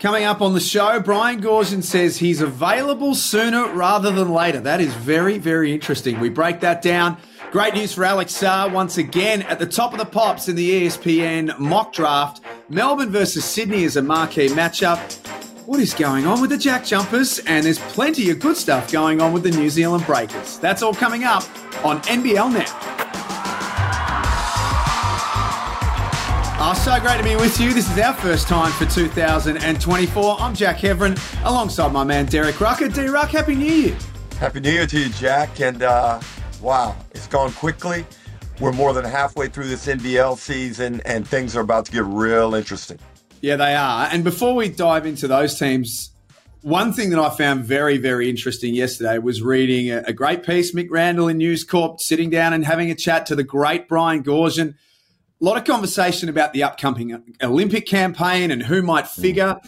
Coming up on the show, Brian Goorjian says he's available sooner rather than later. That is very, very interesting. We break that down. Great news for Alex Sarr once again at the top of the pops in the ESPN mock draft. Melbourne versus Sydney is a marquee matchup. What is going on with the Jack Jumpers? And there's plenty of good stuff going on with the New Zealand Breakers. That's all coming up on NBL Now. So great to be with you. This is our first time for 2024. I'm Jack Heverin, alongside my man Derek Rucker. D Ruck, Happy New Year. Happy New Year to you, Jack. And uh, wow, it's gone quickly. We're more than halfway through this NBL season, and things are about to get real interesting. Yeah, they are. And before we dive into those teams, one thing that I found very, very interesting yesterday was reading a, a great piece, Mick Randall in News Corp, sitting down and having a chat to the great Brian Goorjian a lot of conversation about the upcoming Olympic campaign and who might mm. figure.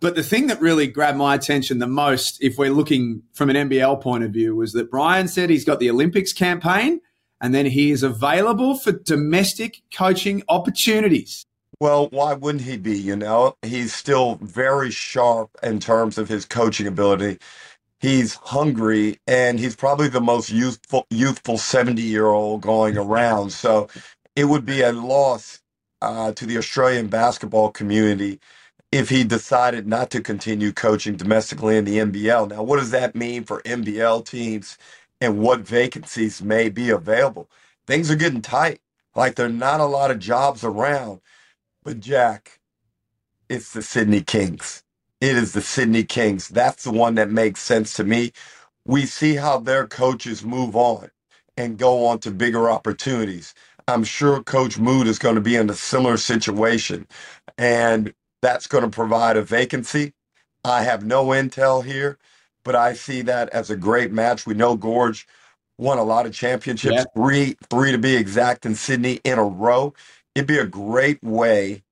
But the thing that really grabbed my attention the most, if we're looking from an NBL point of view, was that Brian said he's got the Olympics campaign and then he is available for domestic coaching opportunities. Well, why wouldn't he be? You know, he's still very sharp in terms of his coaching ability. He's hungry and he's probably the most youthful youthful 70 year old going around. So it would be a loss uh, to the Australian basketball community if he decided not to continue coaching domestically in the NBL. Now, what does that mean for NBL teams and what vacancies may be available? Things are getting tight. Like there are not a lot of jobs around. But Jack, it's the Sydney Kings. It is the Sydney Kings. That's the one that makes sense to me. We see how their coaches move on and go on to bigger opportunities. I'm sure Coach Mood is going to be in a similar situation, and that's going to provide a vacancy. I have no intel here, but I see that as a great match. We know Goorj won a lot of championships, yeah. three, three to be exact, in Sydney in a row. It'd be a great way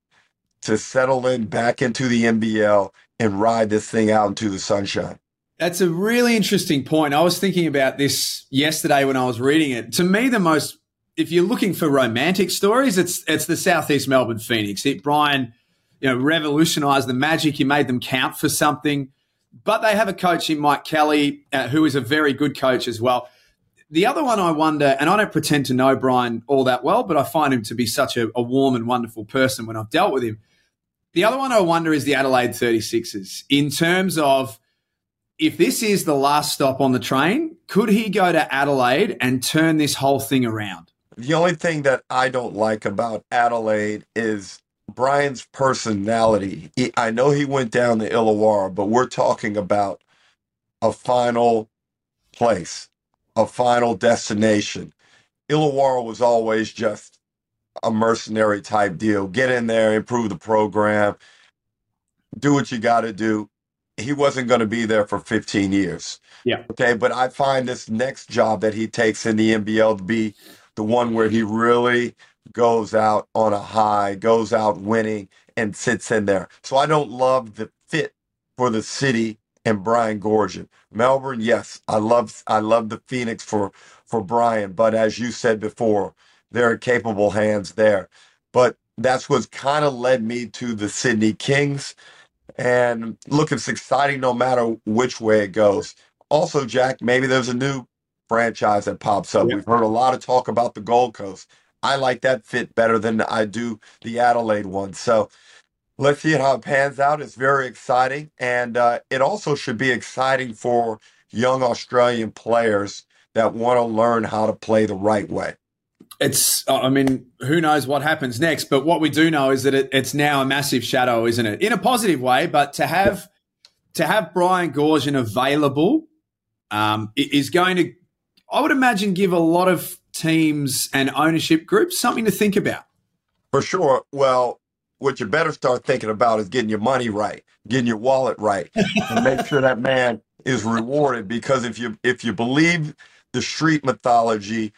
to settle in back into the NBL and ride this thing out into the sunshine. That's a really interesting point. I was thinking about this yesterday when I was reading it. To me, the most if you're looking for romantic stories, it's it's the Southeast Melbourne Phoenix. It, Brian, you know, revolutionised the Magic. He made them count for something. But they have a coach in Mike Kelly, uh, who is a very good coach as well. The other one I wonder, and I don't pretend to know Brian all that well, but I find him to be such a, a warm and wonderful person when I've dealt with him. The other one I wonder is the Adelaide 36ers in terms of if this is the last stop on the train, could he go to Adelaide and turn this whole thing around? The only thing that I don't like about Adelaide is Brian's personality. He, I know he went down to Illawarra, but we're talking about a final place, a final destination. Illawarra was always just a mercenary type deal. Get in there, improve the program, do what you got to do. He wasn't going to be there for 15 years. Yeah. Okay. But I find this next job that he takes in the NBL to be the one where he really goes out on a high, goes out winning, and sits in there. So I don't love the fit for the city and Brian Goorjian. Melbourne, yes, I love I love the Phoenix for for Brian, but as you said before, there are capable hands there. But that's what's kind of led me to the Sydney Kings. And look, it's exciting no matter which way it goes. Also, Jack, maybe there's a new franchise that pops up. Yeah. We've heard a lot of talk about the Gold Coast. I like that fit better than I do the Adelaide one. So let's see how it pans out. It's very exciting. And uh, it also should be exciting for young Australian players that want to learn how to play the right way. It's, I mean, who knows what happens next? But what we do know is that it, it's now a massive shadow, isn't it? In a positive way, but to have to have Brian Goorjian available um, is going to I would imagine give a lot of teams and ownership groups something to think about. For sure. Well, what you better start thinking about is getting your money right, getting your wallet right, and make sure that man is rewarded. Because if you if you believe the street mythology,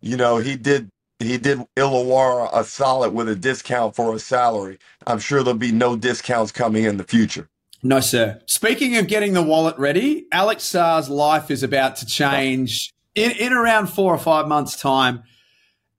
you know he did he did Illawarra a solid with a discount for a salary. I'm sure there'll be no discounts coming in the future. No, sir. Speaking of getting the wallet ready, Alex Sarr's life is about to change in, in around four or five months' time.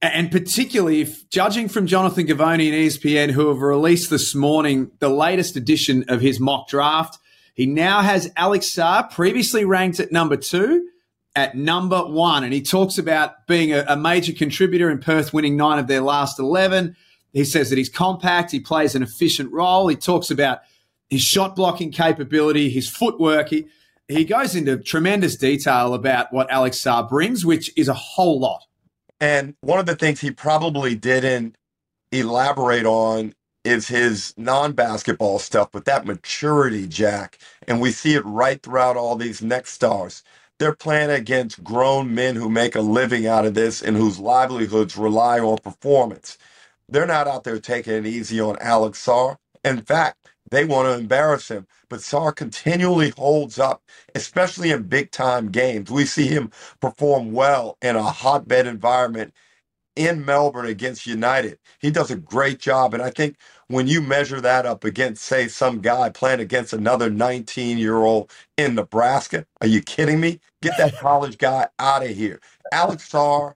And particularly if judging from Jonathan Givony and ESPN, who have released this morning the latest edition of his mock draft, he now has Alex Sarr, previously ranked at number two, at number one. And he talks about being a, a major contributor in Perth, winning nine of their last 11. He says that he's compact, he plays an efficient role. He talks about his shot blocking capability, his footwork. He, he goes into tremendous detail about what Alex Sarr brings, which is a whole lot. And one of the things he probably didn't elaborate on is his non basketball stuff, but that maturity, Jack. And we see it right throughout all these next stars. They're playing against grown men who make a living out of this and whose livelihoods rely on performance. They're not out there taking it easy on Alex Sarr. In fact, they want to embarrass him. But Sarr continually holds up, especially in big time games. We see him perform well in a hotbed environment in Melbourne against United. He does a great job. And I think when you measure that up against, say, some guy playing against another 19 year old in Nebraska, are you kidding me? Get that college guy out of here. Alex Sarr,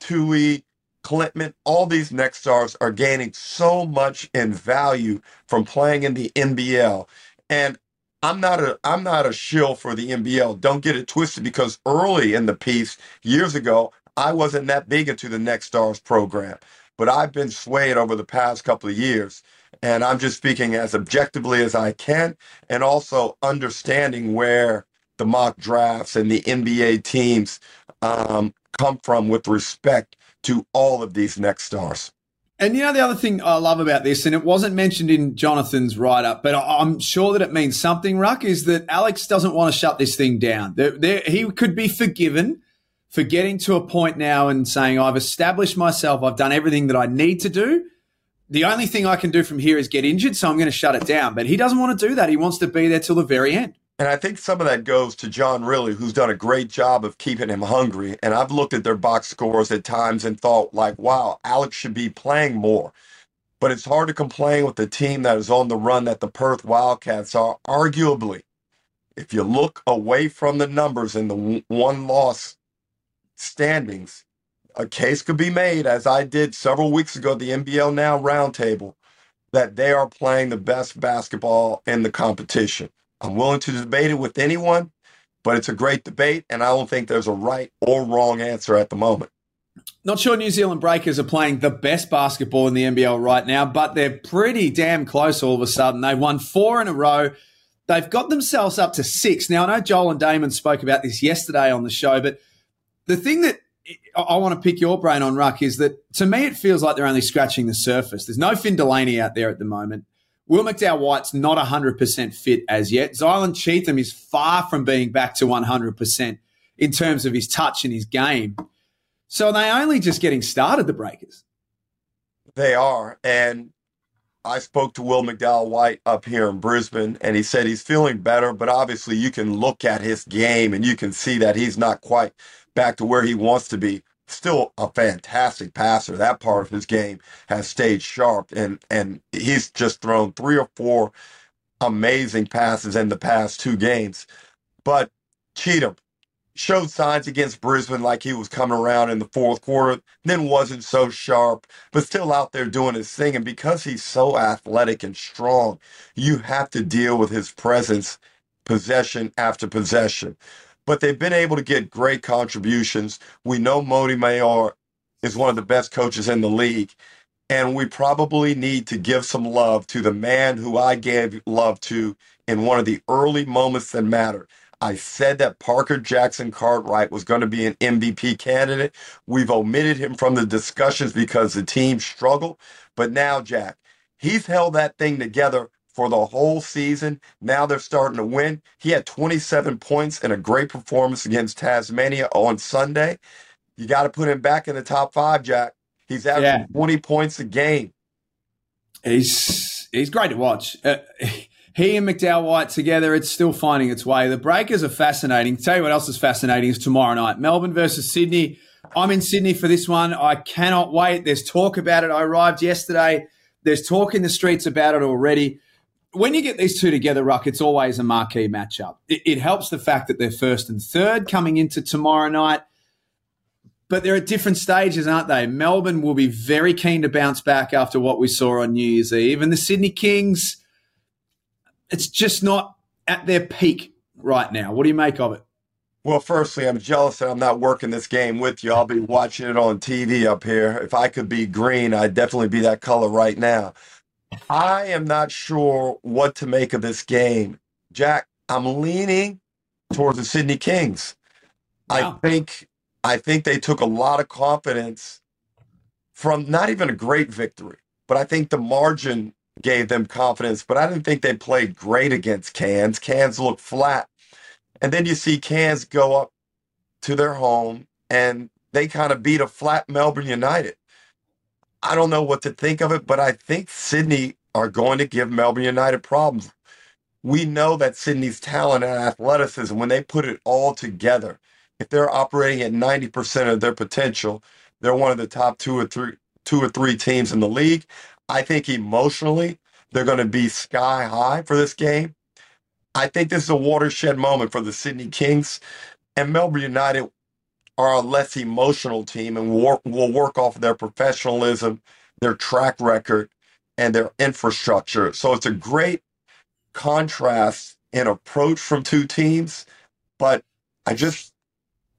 Tui, Klintman, all these next stars are gaining so much in value from playing in the NBL. And I'm not a I'm not a shill for the NBL. Don't get it twisted because early in the piece years ago, I wasn't that big into the Next Stars program. But I've been swayed over the past couple of years. And I'm just speaking as objectively as I can and also understanding where the mock drafts and the NBA teams um, come from with respect to all of these next stars. And you know the other thing I love about this, and it wasn't mentioned in Jonathan's write up, but I'm sure that it means something. Ruck is that Alex doesn't want to shut this thing down. There, there, he could be forgiven for getting to a point now and saying, "I've established myself. I've done everything that I need to do. The only thing I can do from here is get injured, so I'm going to shut it down." But he doesn't want to do that. He wants to be there till the very end. And I think some of that goes to John Rillie, who's done a great job of keeping him hungry. And I've looked at their box scores at times and thought, like, wow, Alex should be playing more. But it's hard to complain with the team that is on the run that the Perth Wildcats are. Arguably, if you look away from the numbers and the one loss standings, a case could be made, as I did several weeks ago at the NBL Now Roundtable, that they are playing the best basketball in the competition. I'm willing to debate it with anyone, but it's a great debate, and I don't think there's a right or wrong answer at the moment. Not sure New Zealand Breakers are playing the best basketball in the NBL right now, but they're pretty damn close all of a sudden. They've won four in a row. They've got themselves up to six. Now, I know Joel and Damon spoke about this yesterday on the show, but the thing that I want to pick your brain on, Ruck, is that to me it feels like they're only scratching the surface. There's no Finn Delaney out there at the moment. Will McDowell White's not 100% fit as yet. Zylan Cheatham is far from being back to 100% in terms of his touch and his game. So they only just getting started, the Breakers? They are. And I spoke to Will McDowell White up here in Brisbane, and he said he's feeling better, but obviously you can look at his game and you can see that he's not quite back to where he wants to be still a fantastic passer. That part of his game has stayed sharp, and and he's just thrown three or four amazing passes in the past two games. But Cheatham showed signs against Brisbane like he was coming around in the fourth quarter, then wasn't so sharp, but still out there doing his thing. And because he's so athletic and strong, you have to deal with his presence possession after possession but they've been able to get great contributions. We know Mody Maor is one of the best coaches in the league. And we probably need to give some love to the man who I gave love to in one of the early moments that mattered. I said that Parker Jackson Cartwright was going to be an MVP candidate. We've omitted him from the discussions because the team struggled. But now, Jack, he's held that thing together for the whole season. Now they're starting to win. He had 27 points and a great performance against Tasmania on Sunday. You got to put him back in the top five, Jack. He's averaging yeah. 20 points a game. He's he's great to watch. Uh, he and McDowell White together, it's still finding its way. The Breakers are fascinating. Tell you what else is fascinating is tomorrow night. Melbourne versus Sydney. I'm in Sydney for this one. I cannot wait. There's talk about it. I arrived yesterday. There's talk in the streets about it already when you get these two together, Ruck, it's always a marquee matchup. It, it, helps the fact that they're first and third coming into tomorrow night. but they're at different stages, aren't they? Melbourne will be very keen to bounce back after what we saw on New Year's Eve, and the Sydney Kings, it's just not at their peak right now. What do you make of it? Well, firstly, I'm jealous that I'm not working this game with you. I'll be watching it on TV up here. If I could be green, I'd definitely be that color right now. I am not sure what to make of this game. Jack, I'm leaning towards the Sydney Kings. Wow. I think I think they took a lot of confidence from not even a great victory, but I think the margin gave them confidence. But I didn't think they played great against Cairns. Cairns looked flat. And then you see Cairns go up to their home and they kind of beat a flat Melbourne United. I don't know what to think of it, but I think Sydney are going to give Melbourne United problems. We know that Sydney's talent and athleticism, when they put it all together, if they're operating at 90% of their potential, they're one of the top two or three two or three teams in the league. I think emotionally, they're going to be sky high for this game. I think this is a watershed moment for the Sydney Kings and Melbourne United are a less emotional team and will, will work off their professionalism, their track record, and their infrastructure. So it's a great contrast in approach from two teams. But I just,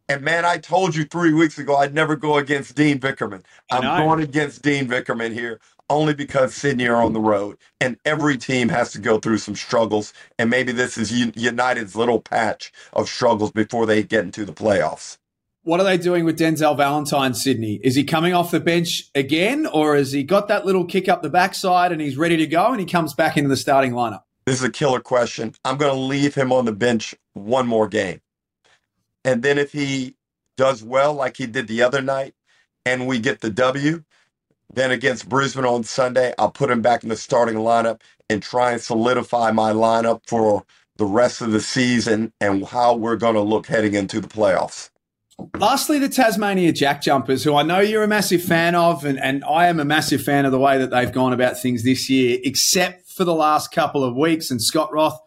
and man, I told you three weeks ago I'd never go against Dean Vickerman. I'm going against Dean Vickerman here only because Sydney are on the road, and every team has to go through some struggles. And maybe this is United's little patch of struggles before they get into the playoffs. What are they doing with Denzel Valentine, Sydney? Is he coming off the bench again, or has he got that little kick up the backside and he's ready to go and he comes back into the starting lineup? This is a killer question. I'm going to leave him on the bench one more game. And then if he does well, like he did the other night, and we get the W, then against Brisbane on Sunday, I'll put him back in the starting lineup and try and solidify my lineup for the rest of the season and how we're going to look heading into the playoffs. Lastly, the Tasmania Jack Jumpers, who I know you're a massive fan of, and, and I am a massive fan of the way that they've gone about things this year, except for the last couple of weeks. And Scott Roth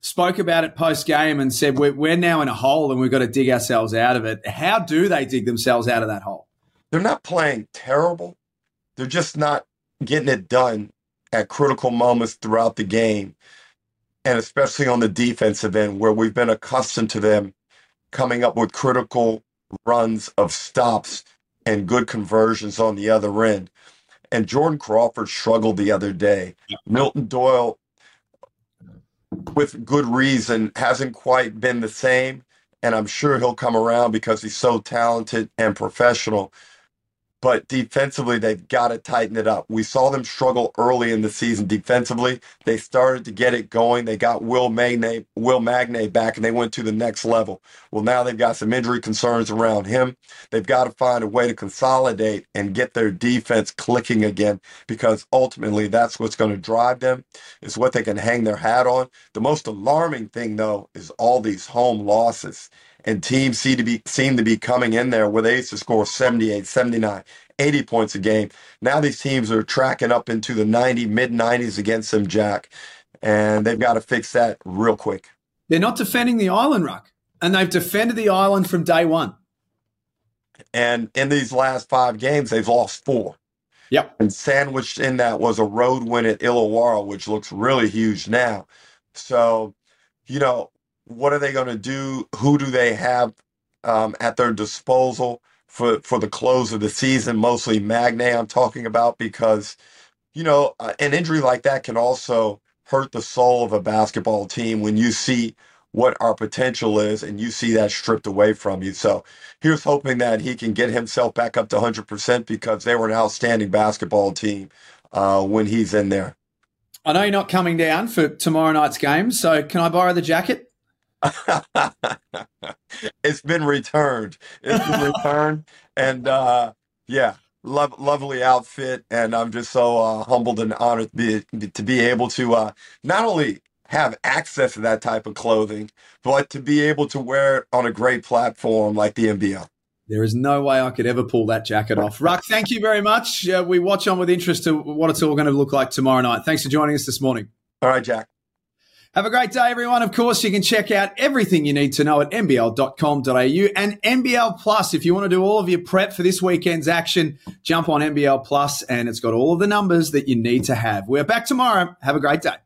spoke about it post game and said, we're, we're now in a hole and we've got to dig ourselves out of it. How do they dig themselves out of that hole? They're not playing terrible. They're just not getting it done at critical moments throughout the game. And especially on the defensive end, where we've been accustomed to them coming up with critical runs of stops and good conversions on the other end. And Jordan Crawford struggled the other day. Milton Doyle, with good reason, hasn't quite been the same. And I'm sure he'll come around because he's so talented and professional but defensively they've got to tighten it up. We saw them struggle early in the season defensively. They started to get it going. They got Will Magnay, Will Magnay back, and they went to the next level. Well, now they've got some injury concerns around him. They've got to find a way to consolidate and get their defense clicking again, because ultimately that's what's going to drive them. Is what they can hang their hat on. The most alarming thing, though, is all these home losses and teams seem to be seem to be coming in there where they used to score 78, 79, 80 points a game. Now these teams are tracking up into the 90, mid 90s against them, Jack, and they've got to fix that real quick. They're not defending the island, Ruck, and they've defended the island from day one. And in these last five games, they've lost four. Yep. And sandwiched in that was a road win at Illawarra, which looks really huge now. So, you know, what are they going to do? Who do they have um, at their disposal for for the close of the season? Mostly Magnay, I'm talking about because you know uh, an injury like that can also hurt the soul of a basketball team when you see what our potential is and you see that stripped away from you. So here's hoping that he can get himself back up to 100% because they were an outstanding basketball team uh, when he's in there. I know you're not coming down for tomorrow night's game, so can I borrow the jacket? it's been returned. It's been returned, and uh, yeah, lo- lovely outfit. And I'm just so uh, humbled and honored to be to be able to uh, not only have access to that type of clothing, but to be able to wear it on a great platform like the NBL. There is no way I could ever pull that jacket off. Ruck, thank you very much. Uh, we watch on with interest to what it's all going to look like tomorrow night. Thanks for joining us this morning. All right, Jack. Have a great day, everyone. Of course, you can check out everything you need to know at nbl.com.au and NBL Plus. If you want to do all of your prep for this weekend's action, jump on NBL Plus and it's got all of the numbers that you need to have. We're back tomorrow. Have a great day.